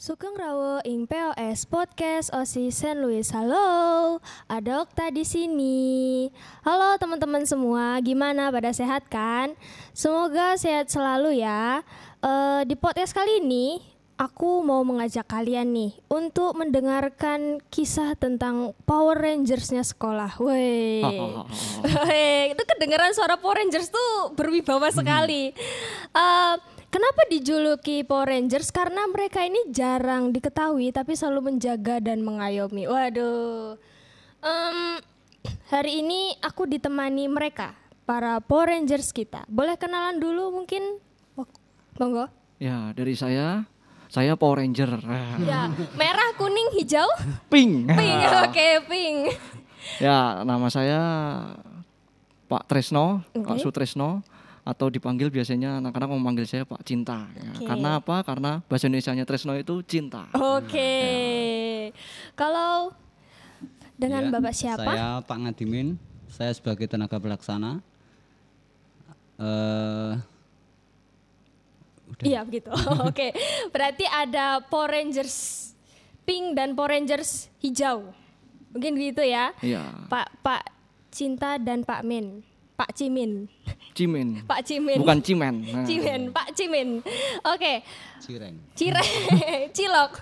Sugeng Rawo ing POS Podcast OSI St. Louis. Halo, ada Okta di sini. Halo teman-teman semua, gimana pada sehat kan? Semoga sehat selalu ya. Eh, di podcast kali ini aku mau mengajak kalian nih untuk mendengarkan kisah tentang Power Rangers-nya sekolah. Woi. Woi, itu kedengaran suara Power Rangers tuh berwibawa sekali. Eh, kenapa dijuluki Power Rangers? Karena mereka ini jarang diketahui tapi selalu menjaga dan mengayomi. Waduh. Em, hari ini aku ditemani mereka, para Power Rangers kita. Boleh kenalan dulu mungkin? Monggo. Ya, dari saya, saya Power Ranger. Ya, merah, kuning, hijau, Pink. pink. Oke, pink. Ya, nama saya Pak Tresno, Pak Oke. Sutresno atau dipanggil biasanya anak-anak memanggil saya Pak Cinta. Ya, Oke. Karena apa? Karena bahasa Indonesianya Tresno itu cinta. Oke. Kalau dengan Iya, Bapak siapa? Saya Pak Ngadimin. Saya sebagai tenaga pelaksana. Eh, udah. Iya begitu. Oke. Berarti ada Power Rangers pink dan Power Rangers hijau. Mungkin gitu ya. Iya, Pak Pak Cinta dan Pak Min. Pak Cimin. Cimin. Pak Cimin. Bukan Cimen. Nah, Cimin, Pak Cimin. Oke. Cireng. Cire, cilok.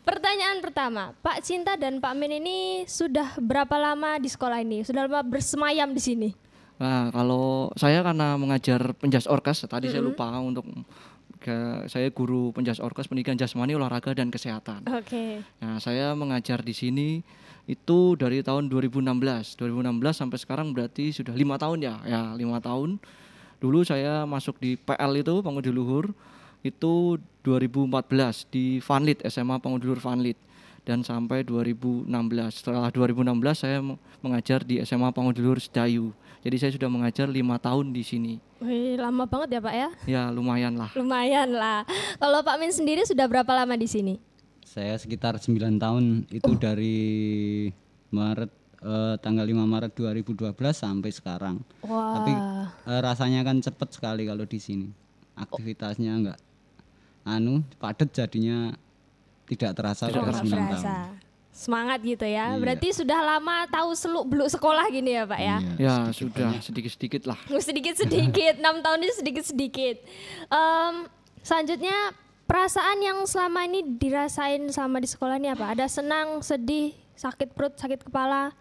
Pertanyaan pertama, Pak Cinta dan Pak Min ini sudah berapa lama di sekolah ini? Sudah lama bersemayam di sini? Nah, kalau saya karena mengajar penjas orkes, tadi saya lupa untuk ke, saya guru penjas orkes pendidikan jasmani, olahraga dan kesehatan. Oke. Nah, saya mengajar di sini itu dari tahun 2016. 2016 sampai sekarang berarti sudah lima tahun ya. Ya, lima tahun. Dulu saya masuk di PL itu Pangudi Luhur itu 2014 di Vanlit SMA Pangudi Luhur Vanlit dan sampai 2016. Setelah 2016 saya mengajar di SMA Pangudi Luhur Sedayu. Jadi saya sudah mengajar lima tahun di sini. Wih, lama banget ya Pak ya? Ya lumayan lah. Lumayan lah. Kalau Pak Min sendiri sudah berapa lama di sini? Saya sekitar 9 tahun itu dari Maret eh, tanggal 5 Maret 2012 sampai sekarang. Wah. Tapi eh, rasanya kan cepet sekali kalau di sini. Aktivitasnya enggak anu padat jadinya tidak terasa nggak 9 tahun. Semangat gitu ya. Iya. Berarti sudah lama tahu seluk beluk sekolah gini ya Pak ya? Iya. Ya sudah sedikit-sedikit lah. sedikit-sedikit, enam tahun ini sedikit-sedikit. Em, selanjutnya perasaan yang selama ini dirasain selama di sekolah ini apa? Ada senang, sedih, sakit perut, sakit kepala,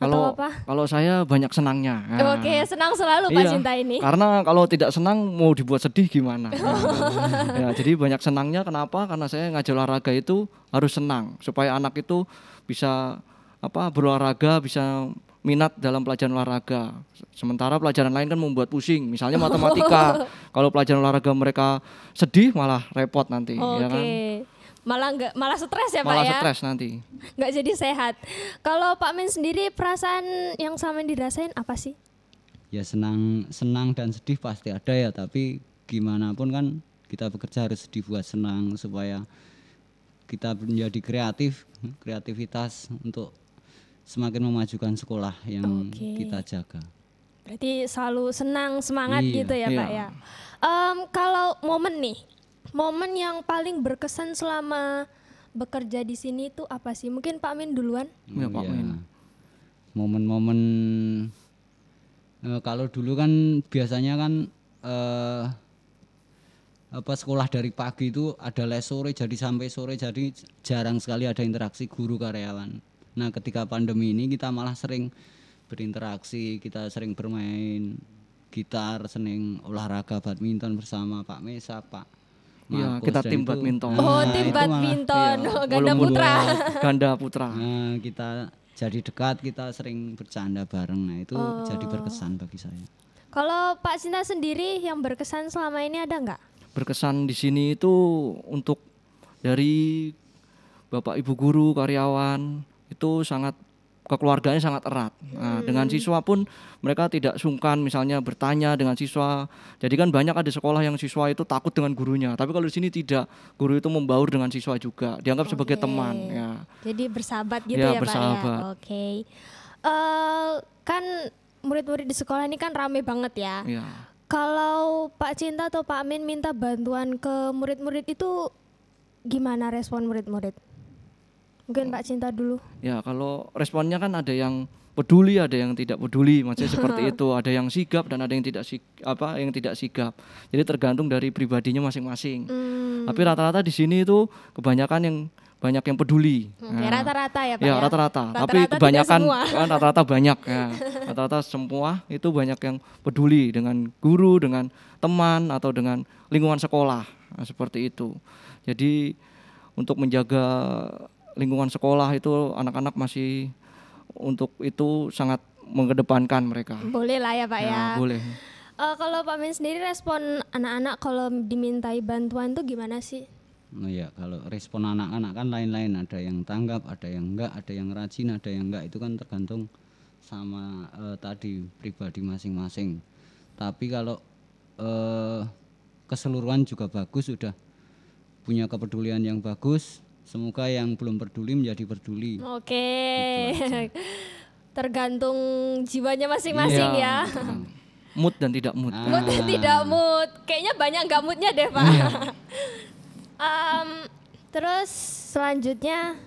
Kalau kalau saya banyak senangnya. Nah. Oke, senang selalu Pak Iya, Cinta ini. Karena kalau tidak senang mau dibuat sedih gimana? ya, jadi banyak senangnya kenapa? Karena saya ngajar olahraga itu harus senang supaya anak itu bisa apa berolahraga, bisa minat dalam pelajaran olahraga. Sementara pelajaran lain kan membuat pusing. Misalnya matematika. kalau pelajaran olahraga mereka sedih malah repot nanti, Oke. ya kan? Malah nggak malah stres ya Malah Pak ya? stres nanti. Nggak jadi sehat. Kalau Pak Min sendiri perasaan yang selama ini dirasain apa sih? ya senang senang dan sedih pasti ada ya tapi gimana pun kan kita bekerja harus dibuat senang supaya kita menjadi kreatif kreativitas untuk semakin memajukan sekolah yang Oke. kita jaga Berarti selalu senang, semangat Iya, gitu ya iya. Pak ya. Em, kalau momen nih, momen yang paling berkesan selama bekerja di sini itu apa sih? Mungkin Pak Min duluan. Ya, Pak ya. Min. momen-momen eh, kalau dulu kan biasanya kan eh, apa sekolah dari pagi itu ada les sore jadi sampai sore jadi jarang sekali ada interaksi guru karyawan. Nah ketika pandemi ini kita malah sering berinteraksi, kita sering bermain gitar, sering olahraga badminton bersama Pak Mesa, Pak. Iya, kita tim badminton. Oh, Nah, tim malah- badminton, Iya, oh, ganda putra. Ganda putra. Nah, kita jadi dekat, kita sering bercanda bareng. Nah, itu jadi Oh. berkesan bagi saya. Kalau Pak Sinta sendiri yang berkesan selama ini ada nggak? berkesan di sini itu untuk dari bapak ibu guru karyawan itu sangat kekeluarganya sangat erat. Nah, dengan siswa pun mereka tidak sungkan misalnya bertanya dengan siswa. Jadi kan banyak ada sekolah yang siswa itu takut dengan gurunya, tapi kalau di sini tidak. Guru itu membaur dengan siswa juga, dianggap sebagai Oke. teman ya. Jadi bersahabat gitu ya, Ya, Pak bersahabat. ya. Oke. Eh, kan murid-murid di sekolah ini kan rame banget ya. Ya. Kalau Pak Cinta atau Pak Min minta bantuan ke murid-murid itu gimana respon murid-murid? Mungkin Pak Cinta dulu. Ya kalau responnya kan ada yang peduli, ada yang tidak peduli, maksudnya seperti itu. Ada yang sigap dan ada yang tidak sig apa yang tidak sigap. Jadi tergantung dari pribadinya masing-masing. Hmm, Tapi rata-rata di sini itu kebanyakan yang banyak yang peduli. oke, Nah, rata-rata ya Pak ya ya? rata-rata. Tapi Rata-rata tidak kebanyakan kan rata-rata banyak ya. Rata-rata semua itu banyak yang peduli dengan guru, dengan teman atau dengan lingkungan sekolah. Nah, seperti itu. Jadi untuk menjaga lingkungan sekolah itu anak-anak masih untuk itu sangat mengedepankan mereka. Boleh lah ya Pak ya. boleh. Eh, kalau Pak Min sendiri respon anak-anak kalau dimintai bantuan tuh gimana sih? Nah ya kalau respon anak-anak kan lain-lain ada yang tanggap, ada yang enggak, ada yang rajin, ada yang enggak itu kan tergantung sama eh, tadi pribadi masing-masing. Tapi kalau eh, keseluruhan juga bagus sudah punya kepedulian yang bagus. Semoga yang belum peduli menjadi peduli. Oke. Tergantung jiwanya masing-masing Iya. ya. Mood dan tidak mood. Mood dan tidak mood. Kayaknya banyak nggak moodnya deh Pak. Em, terus selanjutnya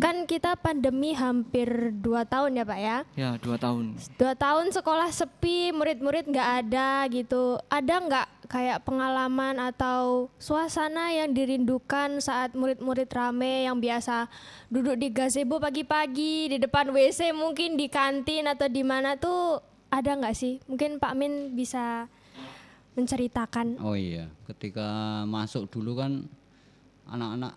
kan kita pandemi hampir dua tahun ya Pak ya. Ya, dua tahun. Dua tahun sekolah sepi, murid-murid nggak ada gitu. Ada nggak kayak pengalaman atau suasana yang dirindukan saat murid-murid rame yang biasa duduk di gazebo pagi-pagi di depan WC mungkin di kantin atau di mana tuh ada nggak sih? Mungkin Pak Min bisa menceritakan. Oh iya, ketika masuk dulu kan anak-anak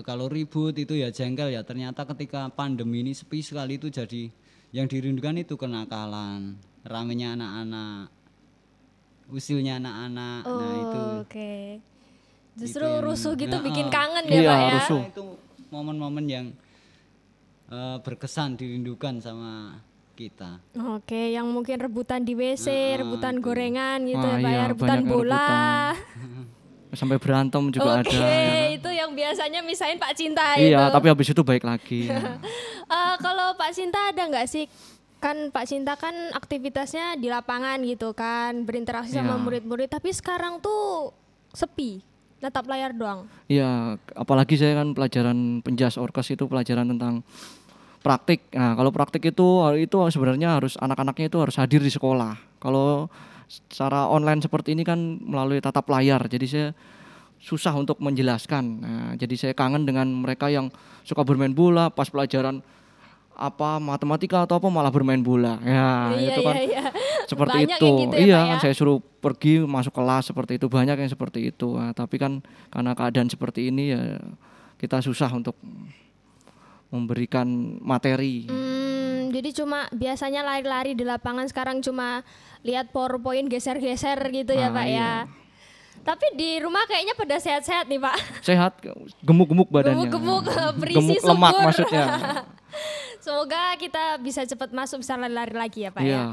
kalau ribut itu ya jengkel ya. Ternyata ketika pandemi ini sepi sekali itu jadi yang dirindukan itu kenakalan, ramenya anak-anak, usilnya anak-anak. Nah itu Oh, Oke. Justru yang- rusuh gitu Nah, bikin ah. kangen ya Iya, Pak ya. rusuh. Nah, itu momen-momen yang eh, berkesan dirindukan sama kita. Oke, yang mungkin rebutan di WC, rebutan gorengan gitu Wah, ya Pak iya, ya, rebutan banyak yang bola. Sampai berantem juga Oke, ada. itu yang biasanya misahin Pak Cinta Iya, itu. tapi habis itu baik lagi. ya. Eh, kalau Pak Cinta ada nggak sih? Kan Pak Cinta kan aktivitasnya di lapangan gitu kan, berinteraksi sama Iya. murid-murid. Tapi sekarang tuh sepi, natap layar doang. Iya, apalagi saya kan pelajaran penjas orkes itu pelajaran tentang praktik. Nah, kalau praktik itu itu sebenarnya harus anak-anaknya itu harus hadir di sekolah. Kalau secara online seperti ini kan melalui tatap layar, jadi saya susah untuk menjelaskan. Nah, jadi saya kangen dengan mereka yang suka bermain bola pas pelajaran apa matematika atau apa malah bermain bola. Ya, iya, itu kan iya, iya. seperti Banyak itu. gitu ya, iya kan ya? saya suruh pergi masuk kelas seperti itu banyak yang seperti itu. Nah, tapi kan karena keadaan seperti ini ya kita susah untuk memberikan materi. Hmm, jadi cuma biasanya lari-lari di lapangan sekarang cuma lihat powerpoint geser-geser gitu ya Ah, Pak ya. iya. Tapi di rumah kayaknya pada sehat-sehat nih Pak. Sehat, gemuk-gemuk badannya. Gemuk-gemuk, berisi gemuk lemak subur. maksudnya. Semoga kita bisa cepat masuk bisa lari-lari lagi ya Pak Iya. ya.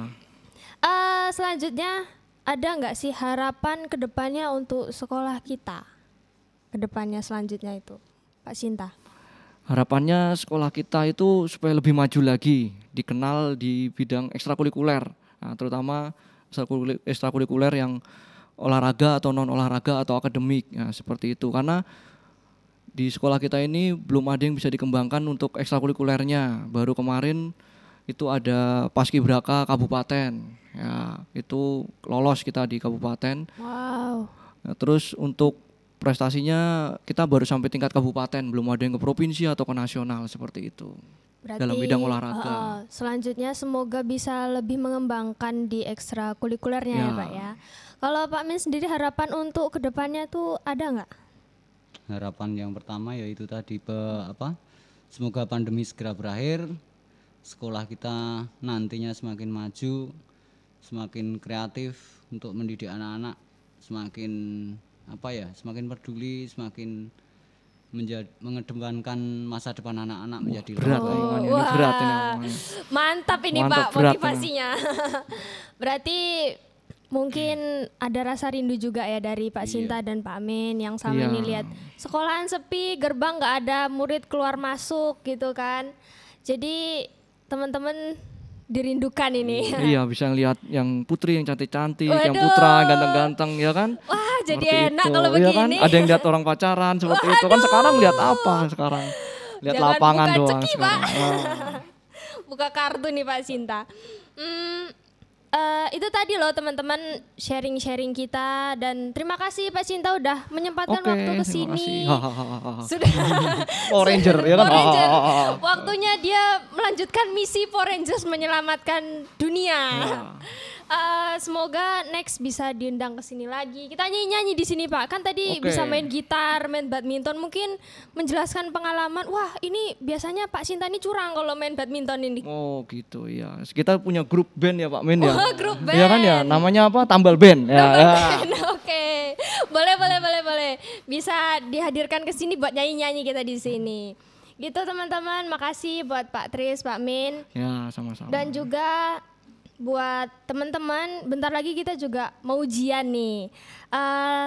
Eh, selanjutnya ada nggak sih harapan ke depannya untuk sekolah kita? Ke depannya selanjutnya itu, Pak Sinta. Harapannya sekolah kita itu supaya lebih maju lagi, dikenal di bidang ekstrakurikuler, nah, terutama ekstrakurikuler yang olahraga atau non olahraga atau akademik, nah, seperti itu. Karena di sekolah kita ini belum ada yang bisa dikembangkan untuk ekstrakurikulernya. Baru kemarin itu ada paskibraka kabupaten, ya itu lolos kita di kabupaten. Wow. Nah, terus untuk prestasinya kita baru sampai tingkat kabupaten, belum ada yang ke provinsi atau ke nasional seperti itu. Berarti Dalam bidang olahraga. eh, selanjutnya semoga bisa lebih mengembangkan di ekstrakurikulernya ya. Ya. Pak ya. Kalau Pak Min sendiri harapan untuk ke depannya tuh ada nggak? Harapan yang pertama yaitu tadi pe- apa? Semoga pandemi segera berakhir, sekolah kita nantinya semakin maju, semakin kreatif untuk mendidik anak-anak, semakin apa ya, semakin peduli, semakin menjadi mengedepankan masa depan anak-anak menjadi lebih Berat baik. omongannya, ini wah. berat ini. Mantap ini Mantap, Pak berat ini. motivasinya. Berarti mungkin ada rasa rindu juga ya dari Pak Sinta dan Pak Amin yang sama Iya. ini lihat sekolahan sepi, gerbang nggak ada murid keluar masuk gitu kan. Jadi teman-teman dirindukan ini. iya bisa ngelihat yang putri yang cantik-cantik, yang Waduh. putra ganteng-ganteng ya kan. Wah, jadi Seperti enak itu, kalau iya kan? begini. Ada yang lihat orang pacaran seperti itu kan sekarang lihat apa sekarang? Lihat Jangan lapangan buka doang ceki, sekarang. Pak. Wah. Buka kartu nih Pak Sinta. Hmm, eh, itu tadi loh teman-teman sharing-sharing kita dan terima kasih Pak Sinta udah menyempatkan Oke, waktu ke sini. Sudah Power Ranger ya kan? Ranger. Waktunya dia melanjutkan misi Power Rangers menyelamatkan dunia. Ya. Eh, semoga next bisa diundang ke sini lagi. Kita nyanyi-nyanyi di sini, Pak. Kan tadi Oke. bisa main gitar, main badminton, mungkin menjelaskan pengalaman. Wah, ini biasanya Pak Sinta ini curang kalau main badminton ini. Oh gitu ya. Kita punya grup band ya Pak Min ya. Oh, grup Iya kan ya. Namanya apa? Tambal band. Ya, ya. Oke, boleh, boleh, boleh, boleh. Bisa dihadirkan ke sini buat nyanyi-nyanyi kita di sini. Gitu teman-teman, makasih buat Pak Tris, Pak Min. Ya sama-sama. Dan juga buat teman-teman, bentar lagi kita juga mau ujian nih. Eh,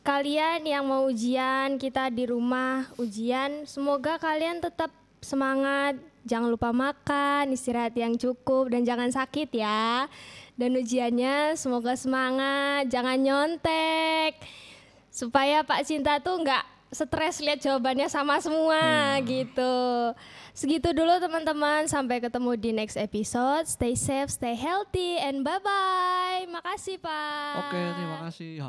kalian yang mau ujian, kita di rumah ujian, semoga kalian tetap semangat, jangan lupa makan, istirahat yang cukup dan jangan sakit ya. Dan ujiannya semoga semangat, jangan nyontek. Supaya Pak Cinta tuh nggak stres lihat jawabannya sama semua gitu. Segitu dulu teman-teman, sampai ketemu di next episode. Stay safe, stay healthy, and bye-bye. Makasih Pak. Oke, terima kasih.